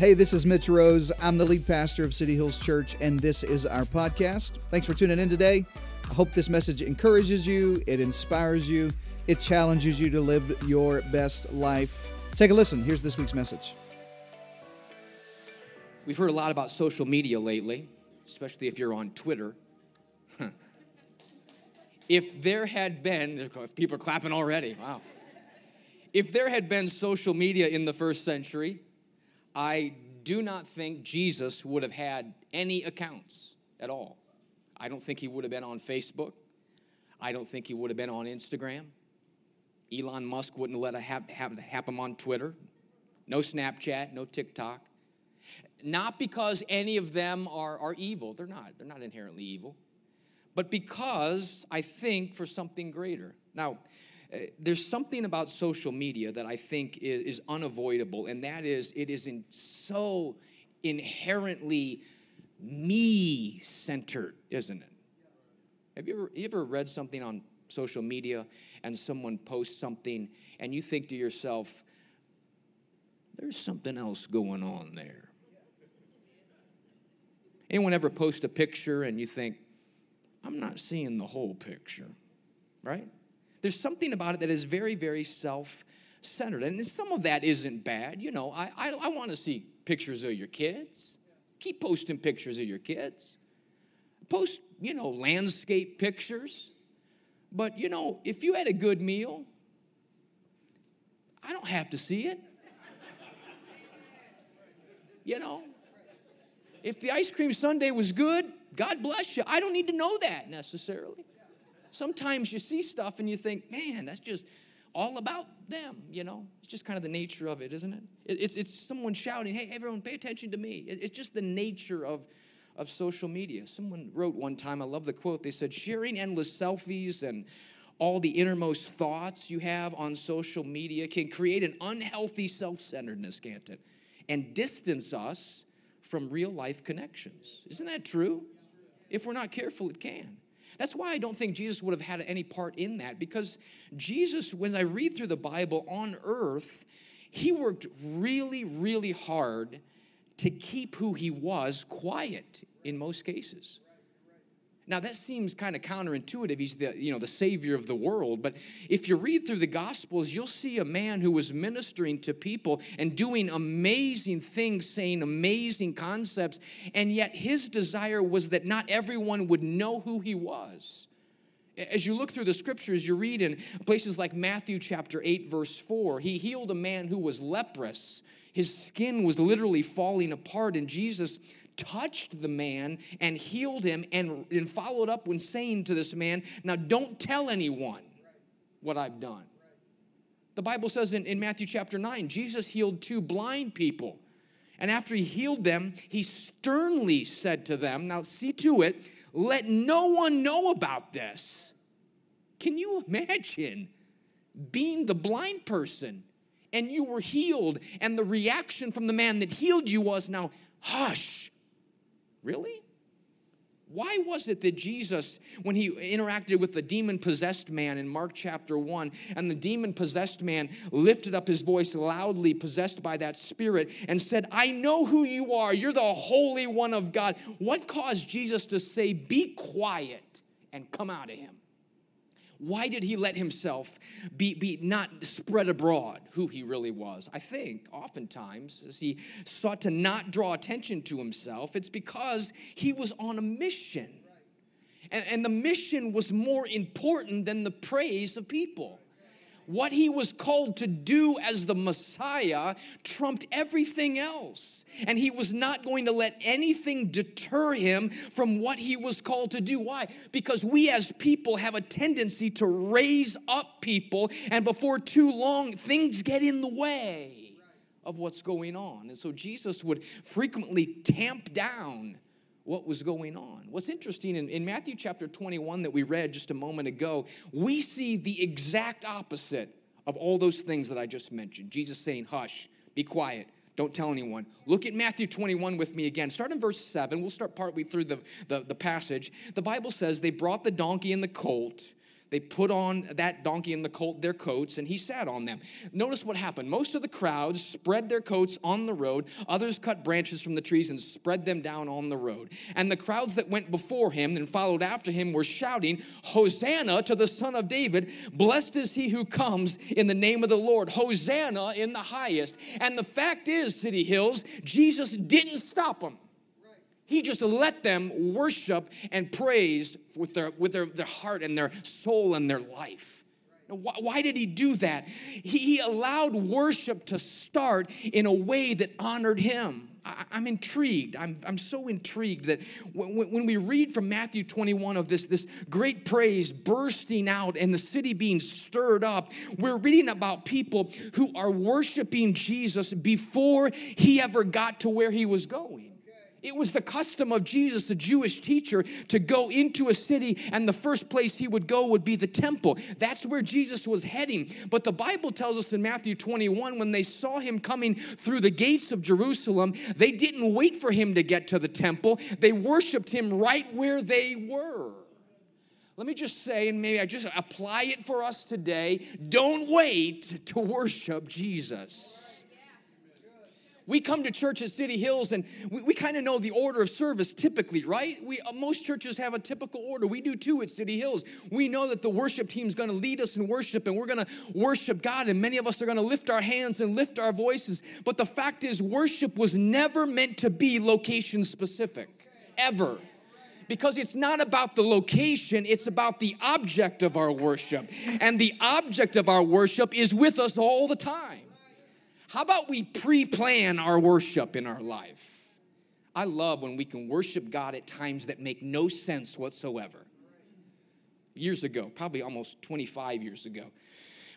Hey, this is Mitch Rose. I'm the lead pastor of City Hills Church, and this is our podcast. Thanks for tuning in today. I hope this message encourages you, it inspires you, it challenges you to live your best life. Take a listen. Here's this week's message. We've heard a lot about social media lately, especially if you're on Twitter. if there had been, people are clapping already, wow. If there had been social media in the first century, I do not think Jesus would have had any accounts at all. I don't think he would have been on Facebook. I don't think he would have been on Instagram. Elon Musk wouldn't let it have, have, have him on Twitter. No Snapchat, no TikTok. Not because any of them are, are evil. They're not. They're not inherently evil. But because I think for something greater. Now, Uh, there's something about social media that I think is, is unavoidable, and that is it is in so inherently me centered, isn't it? Have you ever, you ever read something on social media and someone posts something and you think to yourself, there's something else going on there? Anyone ever post a picture and you think, I'm not seeing the whole picture, right? There's something about it that is very, very self centered. And some of that isn't bad. You know, I, I, I want to see pictures of your kids. Keep posting pictures of your kids. Post, you know, landscape pictures. But, you know, if you had a good meal, I don't have to see it. You know, if the ice cream sundae was good, God bless you. I don't need to know that necessarily. Sometimes you see stuff and you think, man, that's just all about them, you know? It's just kind of the nature of it, isn't it? It's, it's someone shouting, hey, everyone, pay attention to me. It's just the nature of, of social media. Someone wrote one time, I love the quote, they said, sharing endless selfies and all the innermost thoughts you have on social media can create an unhealthy self centeredness, can't it? And distance us from real life connections. Isn't that true? If we're not careful, it can. That's why I don't think Jesus would have had any part in that because Jesus, when I read through the Bible on earth, he worked really, really hard to keep who he was quiet in most cases. Now that seems kind of counterintuitive. He's the, you know, the savior of the world, but if you read through the gospels, you'll see a man who was ministering to people and doing amazing things, saying amazing concepts, and yet his desire was that not everyone would know who he was. As you look through the scriptures, you read in places like Matthew chapter 8 verse 4, he healed a man who was leprous. His skin was literally falling apart and Jesus touched the man and healed him and, and followed up when saying to this man, Now don't tell anyone what I've done. The Bible says in, in Matthew chapter 9, Jesus healed two blind people. And after he healed them, he sternly said to them, Now see to it, let no one know about this. Can you imagine being the blind person and you were healed, and the reaction from the man that healed you was, Now hush, Really? Why was it that Jesus, when he interacted with the demon possessed man in Mark chapter 1, and the demon possessed man lifted up his voice loudly, possessed by that spirit, and said, I know who you are. You're the Holy One of God. What caused Jesus to say, Be quiet and come out of him? Why did he let himself be, be not spread abroad who he really was? I think oftentimes, as he sought to not draw attention to himself, it's because he was on a mission. And, and the mission was more important than the praise of people what he was called to do as the Messiah trumped everything else. And he was not going to let anything deter him from what he was called to do. Why? Because we as people have a tendency to raise up people, and before too long, things get in the way of what's going on. And so Jesus would frequently tamp down what was going on. What's interesting in, in, Matthew chapter 21 that we read just a moment ago, we see the exact opposite of all those things that I just mentioned. Jesus saying, Hush, be quiet, don't tell anyone. Look at Matthew 21 with me again. Start in verse 7. We'll start partway through the, the, the passage. The Bible says they brought the donkey and the colt They put on that donkey and the colt their coats, and he sat on them. Notice what happened. Most of the crowds spread their coats on the road. Others cut branches from the trees and spread them down on the road. And the crowds that went before him and followed after him were shouting, Hosanna to the Son of David. Blessed is he who comes in the name of the Lord. Hosanna in the highest. And the fact is, City Hills, Jesus didn't stop them. He just let them worship and praise with their, with their, their heart and their soul and their life. Why, did he do that? He, he allowed worship to start in a way that honored him. I, am intrigued. I'm, I'm so intrigued that when, when we read from Matthew 21 of this, this great praise bursting out and the city being stirred up, we're reading about people who are worshiping Jesus before he ever got to where he was going. It was the custom of Jesus, the Jewish teacher, to go into a city, and the first place he would go would be the temple. That's where Jesus was heading. But the Bible tells us in Matthew 21 when they saw him coming through the gates of Jerusalem, they didn't wait for him to get to the temple, they worshiped him right where they were. Let me just say, and maybe I just apply it for us today don't wait to worship Jesus. We come to church at City Hills and we, we kind of know the order of service typically, right? We, uh, most churches have a typical order. We do too at City Hills. We know that the worship team is going to lead us in worship and we're going to worship God, and many of us are going to lift our hands and lift our voices. But the fact is, worship was never meant to be location specific, ever because it's not about the location, it's about the object of our worship. And the object of our worship is with us all the time. How about we pre plan our worship in our life? I love when we can worship God at times that make no sense whatsoever. Years ago, probably almost 25 years ago,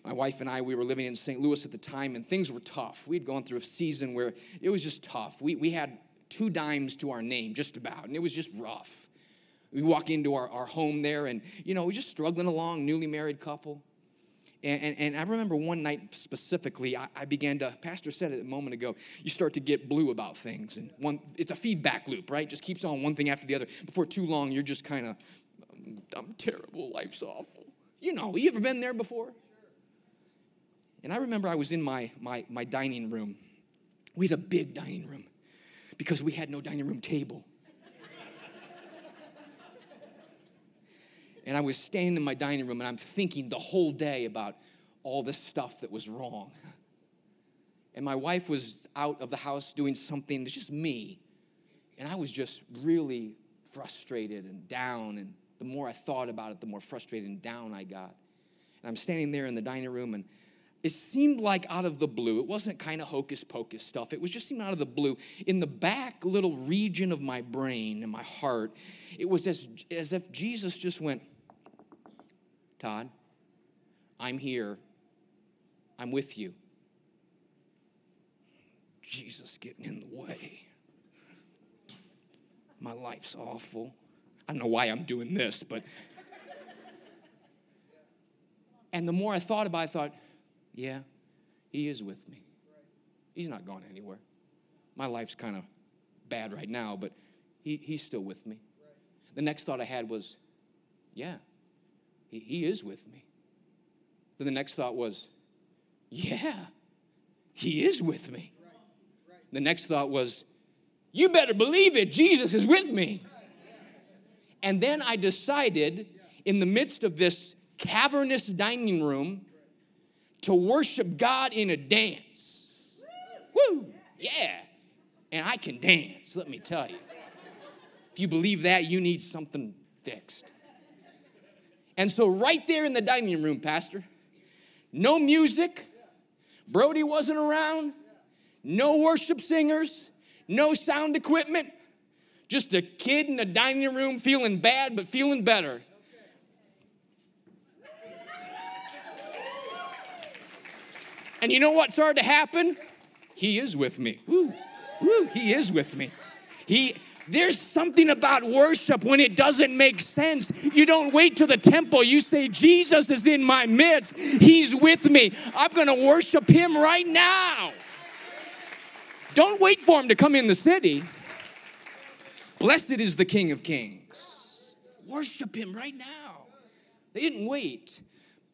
my wife and I, we were living in St. Louis at the time, and things were tough. We'd gone through a season where it was just tough. We, we had two dimes to our name, just about, and it was just rough. We walk into our, our home there, and, you know, we're just struggling along, newly married couple. And, and, and, I remember one night specifically, I, I, began to, Pastor said it a moment ago, you start to get blue about things. And one, it's a feedback loop, right? Just keeps on one thing after the other. Before too long, you're just kind of, I'm, I'm terrible, life's awful. You know, you ever been there before? And I remember I was in my, my, my dining room. We had a big dining room because we had no dining room table. And I was standing in my dining room and I'm thinking the whole day about all this stuff that was wrong. And my wife was out of the house doing something, it's just me. And I was just really frustrated and down. And the more I thought about it, the more frustrated and down I got. And I'm standing there in the dining room and it seemed like out of the blue, it wasn't kind of hocus pocus stuff. It was just seemed out of the blue. In the back little region of my brain and my heart, it was as, as if Jesus just went, Todd, I'm here. I'm with you. Jesus getting in the way. My life's awful. I don't know why I'm doing this, but. And the more I thought about it, I thought, yeah, he is with me. He's not gone anywhere. My life's kind of bad right now, but he, he's still with me. The next thought I had was, yeah, he, is with me. Then the next thought was, Yeah, He is with me. The next thought was, You better believe it, Jesus is with me. And then I decided, in the midst of this cavernous dining room, to worship God in a dance. Woo! Yeah. And I can dance, let me tell you. If you believe that, you need something fixed. And so, right there in the dining room, Pastor, no music, Brody wasn't around, no worship singers, no sound equipment, just a kid in the dining room feeling bad but feeling better. And you know what started to happen? He is with me. Woo, woo, he is with me. He there's something about worship when it doesn't make sense. You don't wait to the temple. You say, Jesus is in my midst. He's with me. I'm going to worship him right now. Don't wait for him to come in the city. Blessed is the King of Kings. Worship him right now. They didn't wait.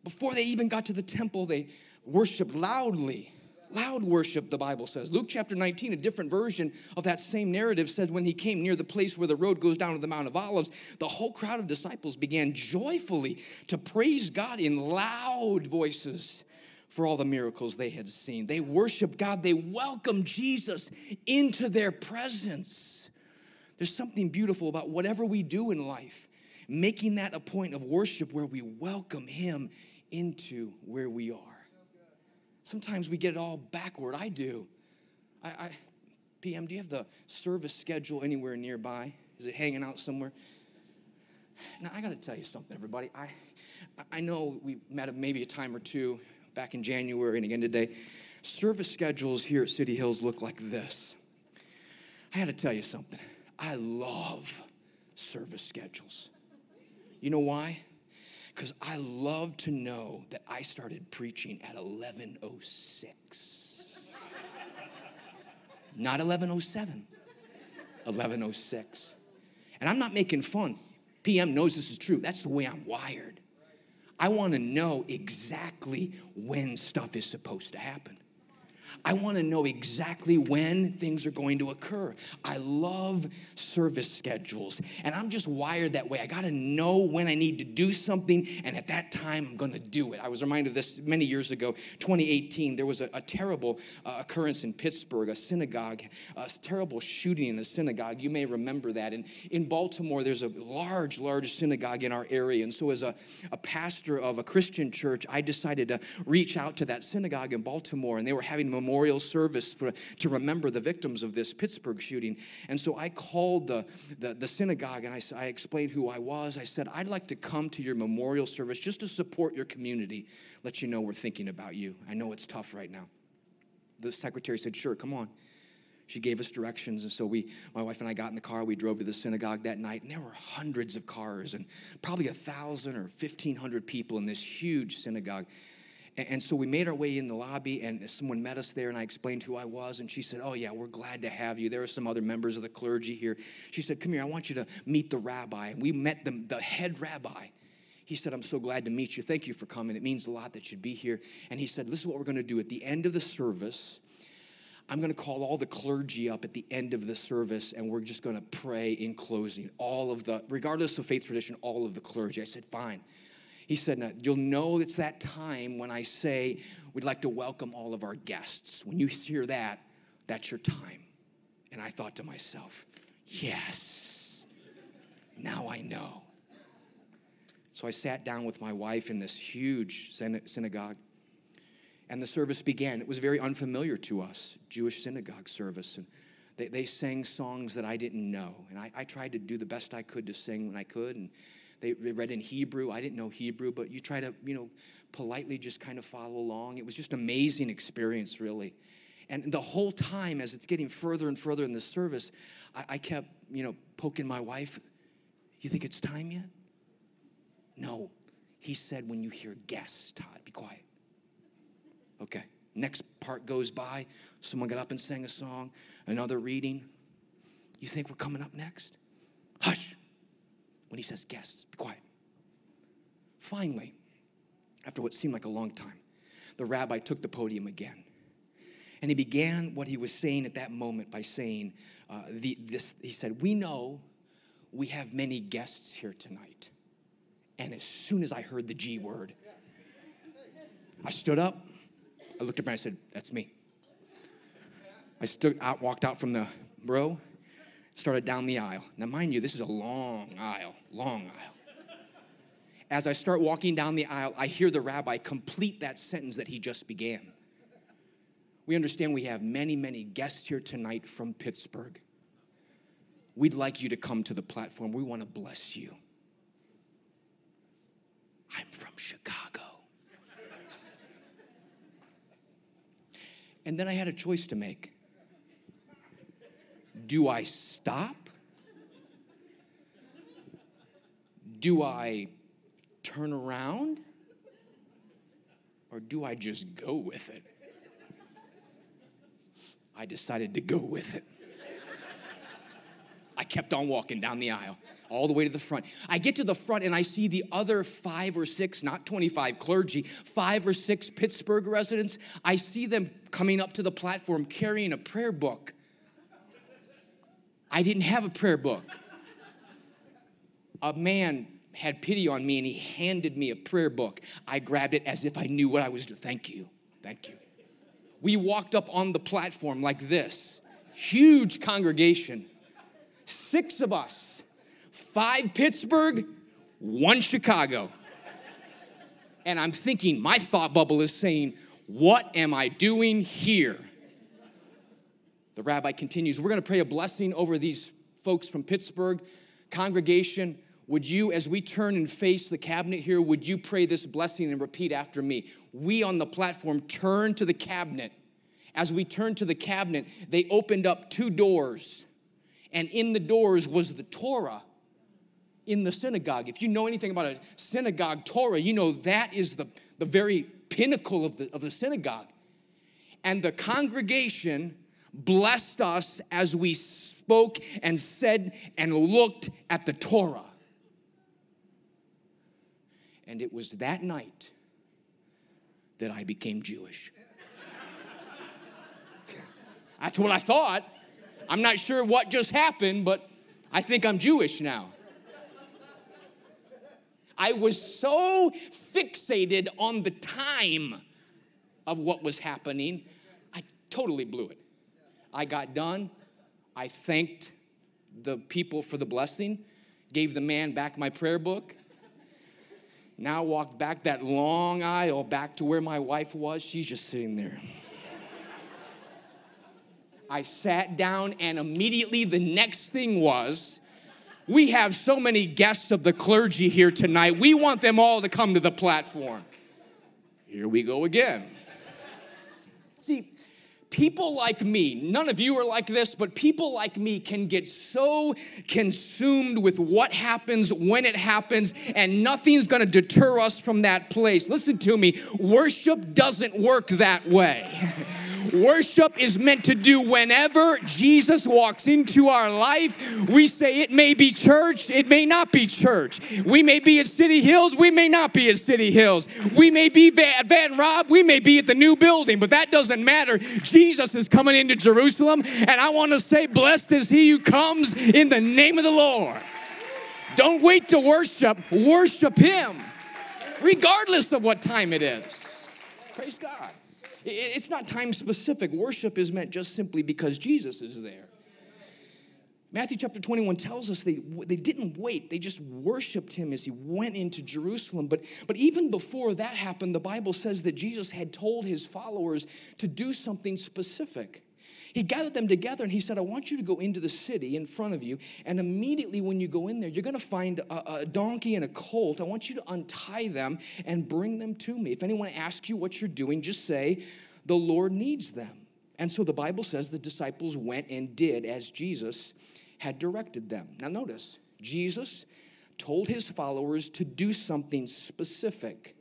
Before they even got to the temple, they worshiped loudly. Loud worship, the Bible says. Luke chapter 19, a different version of that same narrative, says when he came near the place where the road goes down to the Mount of Olives, the whole crowd of disciples began joyfully to praise God in loud voices for all the miracles they had seen. They worshiped God, they welcomed Jesus into their presence. There's something beautiful about whatever we do in life, making that a point of worship where we welcome Him into where we are. Sometimes we get it all backward. I do. I, I, PM, do you have the service schedule anywhere nearby? Is it hanging out somewhere? Now, I got to tell you something, everybody. I, I know we met maybe a time or two back in January and again today. Service schedules here at City Hills look like this. I had to tell you something. I love service schedules. You know why? Because I love to know that I started preaching at 1106. Not 1107, 1106. And I'm not making fun. PM knows this is true. That's the way I'm wired. I want to know exactly when stuff is supposed to happen. I want to know exactly when things are going to occur. I love service schedules, and I'm just wired that way. I got to know when I need to do something, and at that time, I'm going to do it. I was reminded of this many years ago, 2018. There was a, a terrible uh, occurrence in Pittsburgh, a synagogue, a terrible shooting in a synagogue. You may remember that. And in Baltimore, there's a large, large synagogue in our area. And so, as a, a pastor of a Christian church, I decided to reach out to that synagogue in Baltimore, and they were having a memorial service for, to remember the victims of this Pittsburgh shooting. And so I called the, the, the synagogue and I, I explained who I was. I said, I'd like to come to your memorial service just to support your community, let you know we're thinking about you. I know it's tough right now. The secretary said, Sure, come on she gave us directions and so we my wife and i got in the car we drove to the synagogue that night and there were hundreds of cars and probably a thousand or 1500 people in this huge synagogue and so we made our way in the lobby, and someone met us there, and I explained who I was. And she said, Oh, yeah, we're glad to have you. There are some other members of the clergy here. She said, Come here, I want you to meet the rabbi. And we met the, the head rabbi. He said, I'm so glad to meet you. Thank you for coming. It means a lot that you'd be here. And he said, This is what we're going to do. At the end of the service, I'm going to call all the clergy up at the end of the service, and we're just going to pray in closing. All of the, regardless of faith tradition, all of the clergy. I said, Fine. He said, You'll know it's that time when I say we'd like to welcome all of our guests. When you hear that, that's your time. And I thought to myself, Yes, now I know. So I sat down with my wife in this huge synagogue, and the service began. It was very unfamiliar to us, Jewish synagogue service. And they, they sang songs that I didn't know. And I, I tried to do the best I could to sing when I could. And they read in Hebrew. I didn't know Hebrew, but you try to, you know, politely just kind of follow along. It was just amazing experience, really. And the whole time, as it's getting further and further in the service, I, I kept, you know, poking my wife. You think it's time yet? No. He said, when you hear guests, Todd, be quiet. Okay. Next part goes by. Someone got up and sang a song, another reading. You think we're coming up next? Hush when he says guests, be quiet. Finally, after what seemed like a long time, the rabbi took the podium again. And he began what he was saying at that moment by saying, uh, the, this, he said, We know we have many guests here tonight. And as soon as I heard the G word, I stood up, I looked up and I said, That's me. I stood out, walked out from the row, started down the aisle. Now, mind you, this is a long aisle, long aisle. As I start walking down the aisle, I hear the rabbi complete that sentence that he just began. We understand we have many, many guests here tonight from Pittsburgh. We'd like you to come to the platform. We want to bless you. I'm from Chicago. And then I had a choice to make. Do I stop? Do I turn around? Or do I just go with it? I decided to go with it. I kept on walking down the aisle all the way to the front. I get to the front and I see the other five or six, not 25 clergy, five or six Pittsburgh residents. I see them coming up to the platform carrying a prayer book. I didn't have a prayer book. A man had pity on me and he handed me a prayer book. I grabbed it as if I knew what I was doing. Thank you. Thank you. We walked up on the platform like this huge congregation, six of us, five Pittsburgh, one Chicago. And I'm thinking, my thought bubble is saying, What am I doing here? The rabbi continues, We're gonna pray a blessing over these folks from Pittsburgh. Congregation, would you, as we turn and face the cabinet here, would you pray this blessing and repeat after me? We on the platform turn to the cabinet. As we turned to the cabinet, they opened up two doors, and in the doors was the Torah in the synagogue. If you know anything about a synagogue Torah, you know that is the, the very pinnacle of the, of the synagogue. And the congregation blessed us as we spoke and said and looked at the Torah. And it was that night that I became Jewish. That's what I thought. I'm not sure what just happened, but I think I'm Jewish now. I was so fixated on the time of what was happening, I totally blew it. I got done. I thanked the people for the blessing, gave the man back my prayer book, now walked back that long aisle back to where my wife was. She's just sitting there. I sat down, and immediately the next thing was we have so many guests of the clergy here tonight. We want them all to come to the platform. Here we go again. People like me, none of you are like this, but people like me can get so consumed with what happens when it happens, and nothing's gonna deter us from that place. Listen to me, worship doesn't work that way. Worship is meant to do whenever Jesus walks into our life. We say it may be church, it may not be church. We may be at City Hills, we may not be at City Hills. We may be at Van Rob, we may be at the new building, but that doesn't matter. Jesus is coming into Jerusalem, and I want to say, Blessed is he who comes in the name of the Lord. Don't wait to worship, worship him, regardless of what time it is. Praise God. It's not time specific. Worship is meant just simply because Jesus is there. Matthew chapter 21 tells us they, they didn't wait, they just worshiped him as he went into Jerusalem. But, but even before that happened, the Bible says that Jesus had told his followers to do something specific. He gathered them together and he said, I want you to go into the city in front of you. And immediately when you go in there, you're going to find a, a, donkey and a colt. I want you to untie them and bring them to me. If anyone asks you what you're doing, just say, The Lord needs them. And so the Bible says the disciples went and did as Jesus had directed them. Now, notice, Jesus told his followers to do something specific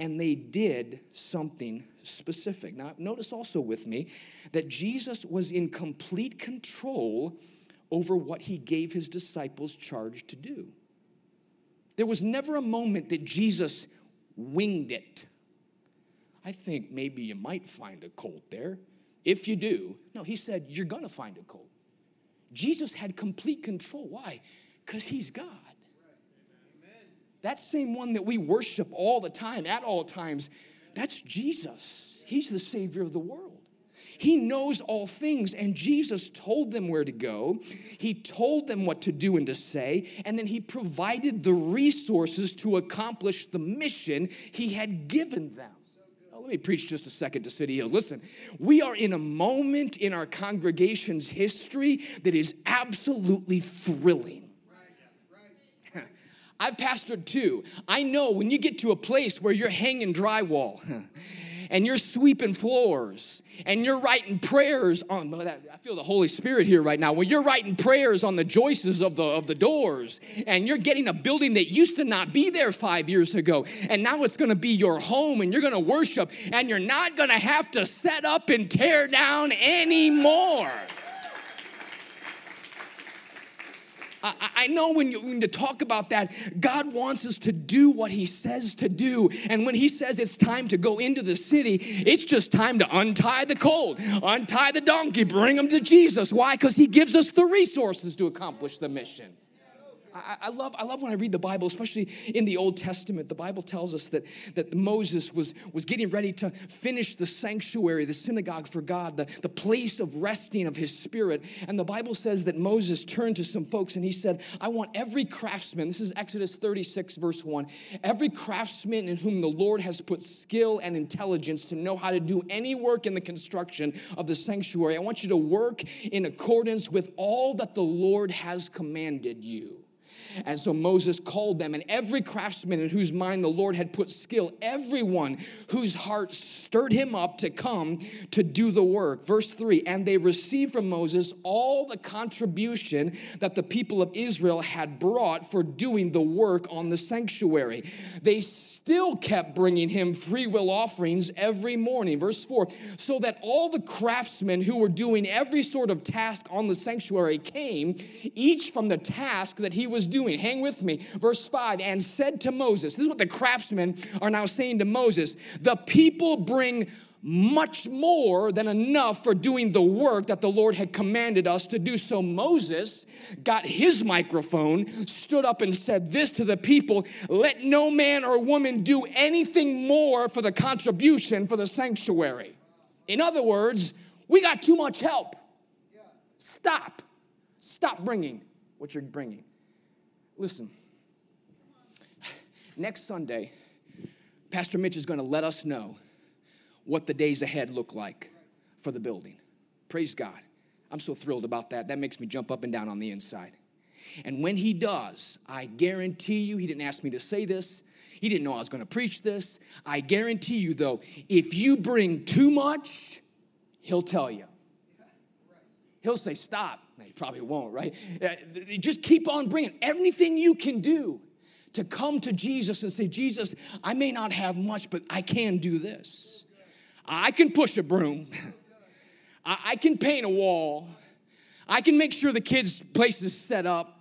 and they did something specific. Now, notice also with me that Jesus was in complete control over what he gave his disciples charge to do. There was never a moment that Jesus winged it. I think maybe you might find a colt there. If you do, no, he said, You're gonna find a colt. Jesus had complete control. Why? Because he's God. That same one that we worship all the time, at all times, that's Jesus. He's the Savior of the world. He knows all things, and Jesus told them where to go. He told them what to do and to say, and then He provided the resources to accomplish the mission He had given them. Let me preach just a second to City Hills. Listen, we are in a moment in our congregation's history that is absolutely thrilling. I've pastored too. I know when you get to a place where you're hanging drywall and you're sweeping floors and you're writing prayers on I feel the Holy Spirit here right now. When you're writing prayers on the joists of the of the doors and you're getting a building that used to not be there 5 years ago and now it's going to be your home and you're going to worship and you're not going to have to set up and tear down anymore. I know when you, when you talk about that, God wants us to do what He says to do. And when He says it's time to go into the city, it's just time to untie the colt, untie the donkey, bring them to Jesus. Why? Because He gives us the resources to accomplish the mission. I, I, love, I love when I read the Bible, especially in the Old Testament. The Bible tells us that, that Moses was, was getting ready to finish the sanctuary, the synagogue for God, the, the place of resting of his spirit. And the Bible says that Moses turned to some folks and he said, I want every craftsman, this is Exodus 36, verse 1, every craftsman in whom the Lord has put skill and intelligence to know how to do any work in the construction of the sanctuary, I want you to work in accordance with all that the Lord has commanded you. And so Moses called them, and every craftsman in whose mind the Lord had put skill, everyone whose heart stirred him up to come to do the work. Verse 3 And they received from Moses all the contribution that the people of Israel had brought for doing the work on the sanctuary. They still kept bringing him free will offerings every morning. Verse 4 so that all the craftsmen who were doing every sort of task on the sanctuary came, each from the task that he was doing. Hang with me. Verse 5 and said to Moses, this is what the craftsmen are now saying to Moses the people bring much more than enough for doing the work that the Lord had commanded us to do. So Moses got his microphone, stood up and said this to the people Let no man or woman do anything more for the contribution for the sanctuary. In other words, we got too much help. Stop. Stop bringing what you're bringing. Listen, next Sunday, Pastor Mitch is going to let us know what the days ahead look like for the building. Praise God. I'm so thrilled about that. That makes me jump up and down on the inside. And when he does, I guarantee you, he didn't ask me to say this. He didn't know I was going to preach this. I guarantee you, though, if you bring too much, he'll tell you. He'll say, Stop. He probably won't, right? Uh, just keep on bringing everything you can do to come to Jesus and say, Jesus, I may not have much, but I can do this. I can push a broom. I can paint a wall. I can make sure the kids' place is set up.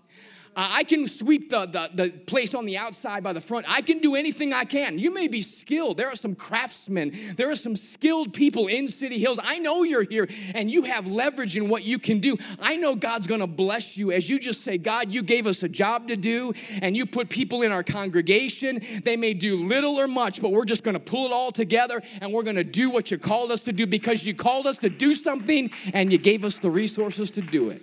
I can sweep the, the, the, place on the outside by the front. I can do anything I can. You may be skilled. There are some craftsmen, there are some skilled people in City Hills. I know you're here and you have leverage in what you can do. I know God's gonna bless you as you just say, God, you gave us a job to do, and you put people in our congregation. They may do little or much, but we're just gonna pull it all together and we're gonna do what you called us to do because you called us to do something and you gave us the resources to do it.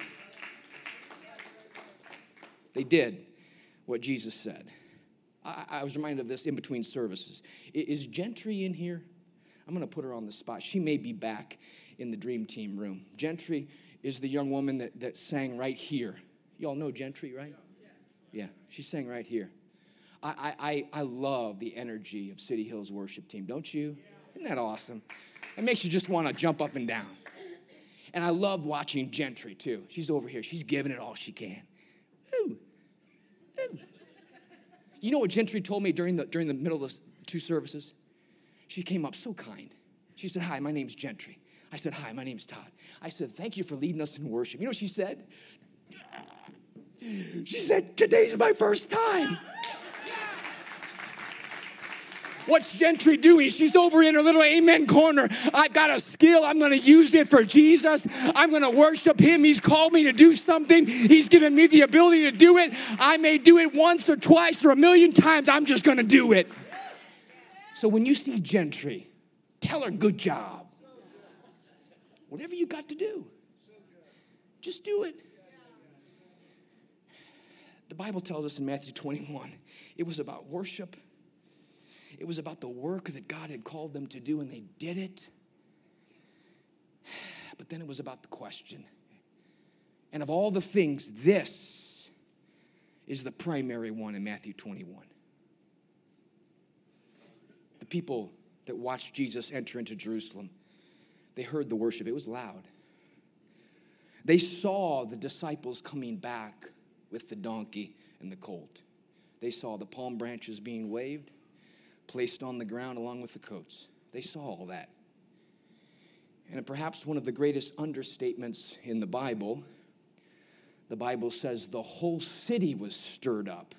They did what Jesus said. I, I was reminded of this in between services. Is Gentry in here? I'm going to put her on the spot. She may be back in the dream team room. Gentry is the young woman that, that sang right here. Y'all know Gentry, right? Yeah, she sang right here. I, I, I love the energy of City Hills worship team, don't you? Isn't that awesome? It makes you just want to jump up and down. And I love watching Gentry too. She's over here, she's giving it all she can. Ooh. You know what Gentry told me during the, during the middle of the two services? She came up so kind. She said, Hi, my name's Gentry. I said, Hi, my name's Todd. I said, Thank you for leading us in worship. You know what she said? She said, Today's my first time. What's Gentry doing? She's over in her little amen corner. I've got a skill. I'm going to use it for Jesus. I'm going to worship him. He's called me to do something. He's given me the ability to do it. I may do it once or twice or a million times. I'm just going to do it. So when you see Gentry, tell her good job. Whatever you got to do, just do it. The Bible tells us in Matthew 21 it was about worship it was about the work that God had called them to do, and they did it. But then it was about the question. And of all the things, this is the primary one in Matthew 21. The people that watched Jesus enter into Jerusalem, they heard the worship. It was loud. They saw the disciples coming back with the donkey and the colt. They saw the palm branches being waved placed on the ground along with the coats. They saw all that. And perhaps one of the greatest understatements in the Bible, the Bible says the whole city was stirred up.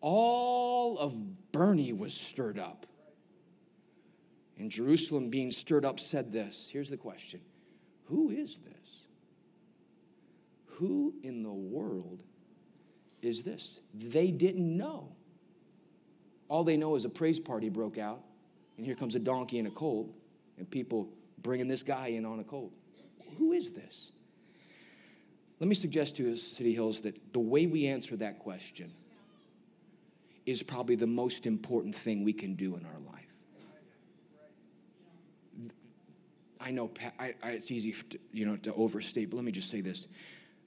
All of Bernie was stirred up. And Jerusalem, being stirred up, said this Here's the question Who is this? Who in the world is this? They didn't know. All they know is a praise party broke out, and here comes a donkey and a colt, and people bringing this guy in on a colt. Who is this? Let me suggest to City Hills, that the way we answer that question is probably the most important thing we can do in our life. I know I, I, it's easy, to, you know, to overstate, but let me just say this: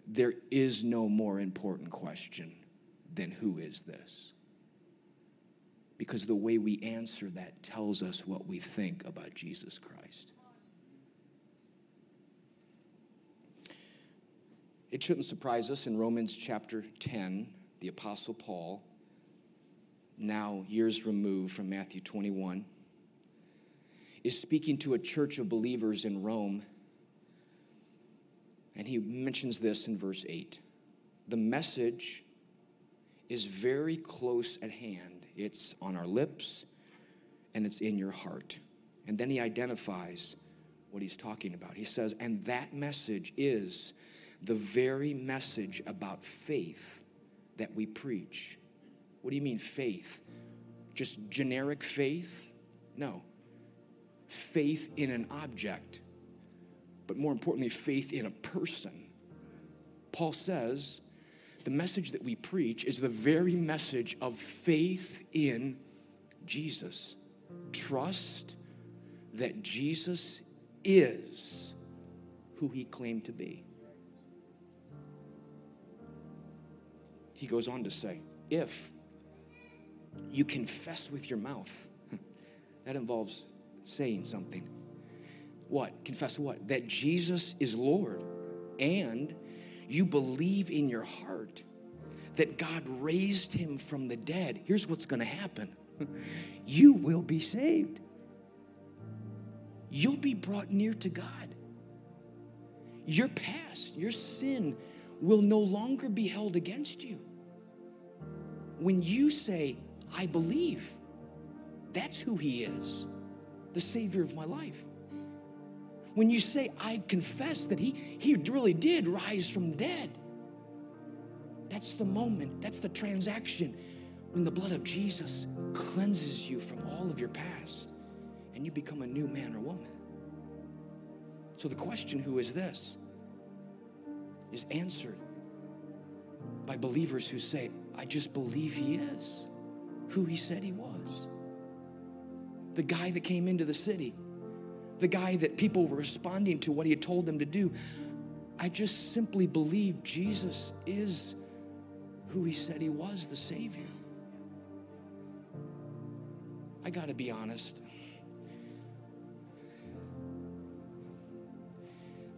there is no more important question than who is this? Because the way we answer that tells us what we think about Jesus Christ. It shouldn't surprise us in Romans chapter 10, the Apostle Paul, now years removed from Matthew 21, is speaking to a church of believers in Rome. And he mentions this in verse 8. The message is very close at hand, it's on our lips and it's in your heart. And then he identifies what he's talking about. He says, and that message is the very message about faith that we preach. What do you mean, faith? Just generic faith? No. Faith in an object, but more importantly, faith in a person. Paul says the message that we preach is the very message of faith in Jesus. Trust that Jesus is who he claimed to be. he goes on to say, if you confess with your mouth, that involves saying something. What? Confess what? That Jesus is Lord. And you believe in your heart that God raised him from the dead. Here's what's going to happen you will be saved. You'll be brought near to God. Your past, your sin will no longer be held against you when you say, I believe, that's who He is, the Savior of my life. When you say, I confess that He, he really did rise from the dead, that's the moment, that's the transaction when the blood of Jesus cleanses you from all of your past and you become a new man or woman. So the question, who is this, is answered by believers who say, I just believe he is who he said he was. The guy that came into the city, the guy that people were responding to what he had told them to do. I just simply believe Jesus is who he said he was, the Savior. I got to be honest.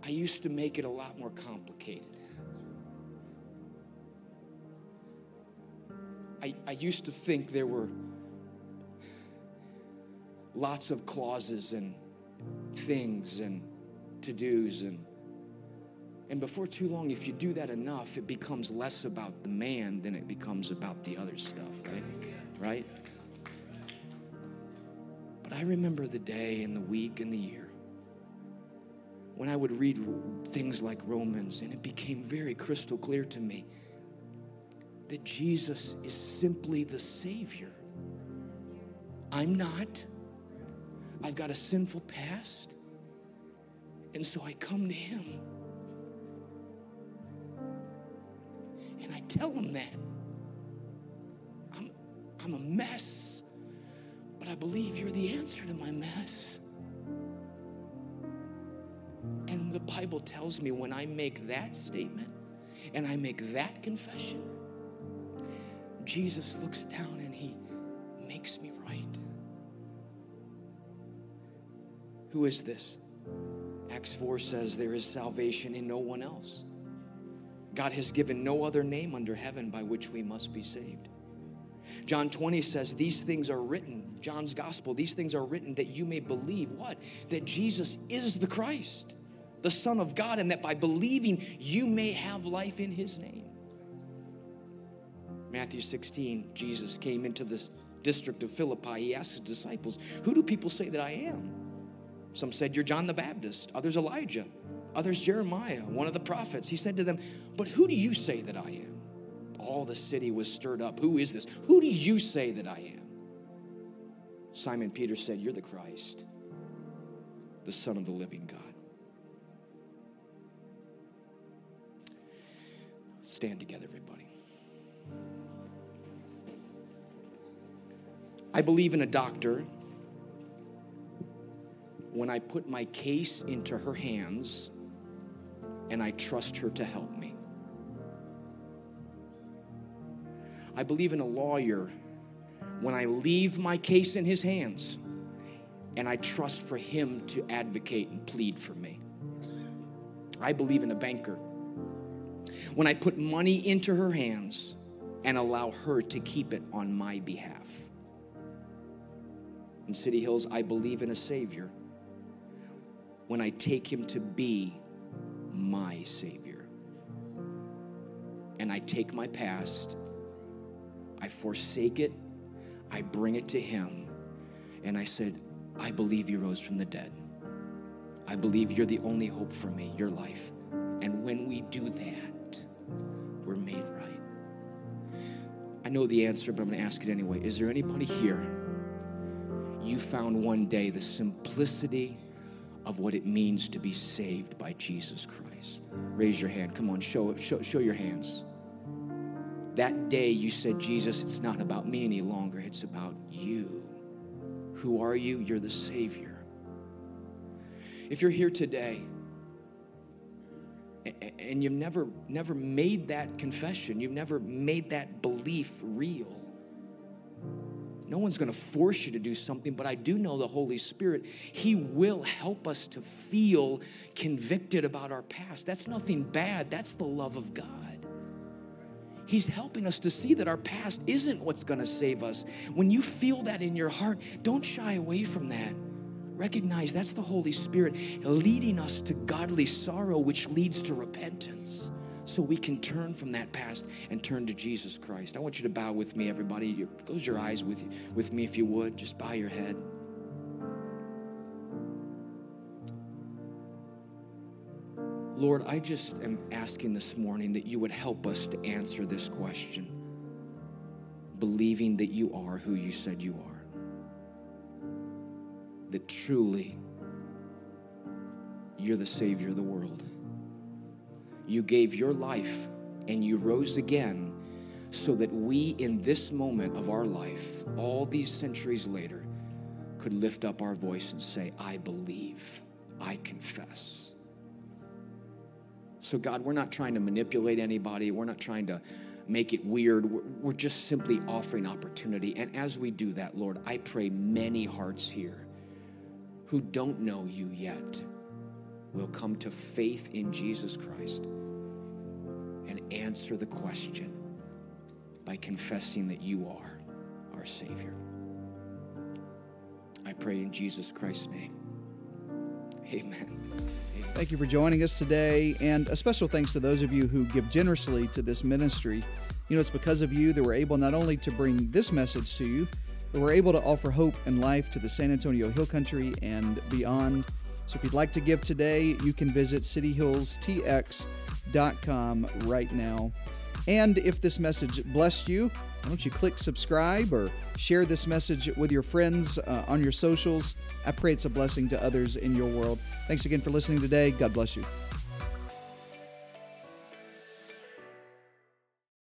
I used to make it a lot more complicated. I, I used to think there were lots of clauses and things and to dos and and before too long if you do that enough it becomes less about the man than it becomes about the other stuff right right but i remember the day and the week and the year when i would read things like romans and it became very crystal clear to me that Jesus is simply the Savior. I'm not. I've got a sinful past. And so I come to Him. And I tell Him that. I'm, I'm a mess, but I believe you're the answer to my mess. And the Bible tells me when I make that statement and I make that confession, Jesus looks down and he makes me Who is this? Acts 4 says there is salvation in no one else. God has given no other name under heaven by which we must be saved. John 20 says, These things are written, John's gospel, these things are written that you may believe what? That Jesus is the Christ, the Son of God, and that by believing you may have life in his name. Matthew 16, Jesus came into this district of Philippi. He asked his disciples, Who do people say that I am? Some said, You're John the Baptist, others, Elijah, others, Jeremiah, one of the prophets. He said to them, But who do you say that I am? All the city was stirred up. Who is this? Who do you say that I am? Simon Peter said, You're the Christ, the Son of the living God. Stand together, everybody. I believe in a doctor when I put my case into her hands and I trust her to help me. I believe in a lawyer when I leave my case in his hands and I trust for him to advocate and plead for me. I believe in a banker when I put money into her hands and allow her to keep it on my behalf. In City Hills, I believe in a Savior when I take him to be my Savior. And I take my past, I forsake it, I bring it to him, and I said, I believe you rose from the dead. I believe you're the only hope for me, your life. And when we do that, we're made right. I know the answer, but I'm going to ask it anyway. Is there anybody here? You found one day the simplicity of what it means to be saved by Jesus Christ. Raise your hand. Come on, show, show, show your hands. That day you said, Jesus, it's not about me any longer, it's about you. Who are you? You're the Savior. If you're here today and you've never, never made that confession, you've never made that belief real, no one's going to force you to do something, but I do know the Holy Spirit, He will help us to feel convicted about our past. That's nothing bad, that's the love of God. He's helping us to see that our past isn't what's going to save us. When you feel that in your heart, don't shy away from that. Recognize that's the Holy Spirit leading us to godly sorrow, which leads to repentance so we can turn from that past and turn to Jesus Christ. I want you to bow with me, everybody. You, close your eyes with, with me if you would. Just bow your head. Lord, I just am asking this morning that you would help us to answer this question, believing that you are who you said you are. That truly you're the Savior of the world you gave your life and you rose again so that we, in this moment of our life, all these centuries later, could lift up our voice and say, I believe, I confess. So, God, we're not trying to manipulate anybody, we're not trying to make it weird. We're just simply offering opportunity. And as we do that, Lord, I pray many hearts here who don't know you yet will come to faith in Jesus Christ and answer the question by confessing that you are our Savior. I pray in Jesus Christ's name. Amen. Thank you for joining us today, and a special thanks to those of you who give generously to this ministry. You know, it's because of you that we're able not only to bring this message to you, but we're able to offer hope and life to the San Antonio Hill Country and beyond. So if you'd like to give today, you can visit cityhillstx.com right now. And if this message blessed you, why don't you click subscribe or share this message with your friends uh, on your socials? I pray it's a blessing to others in your world. Thanks again for listening today. God bless you.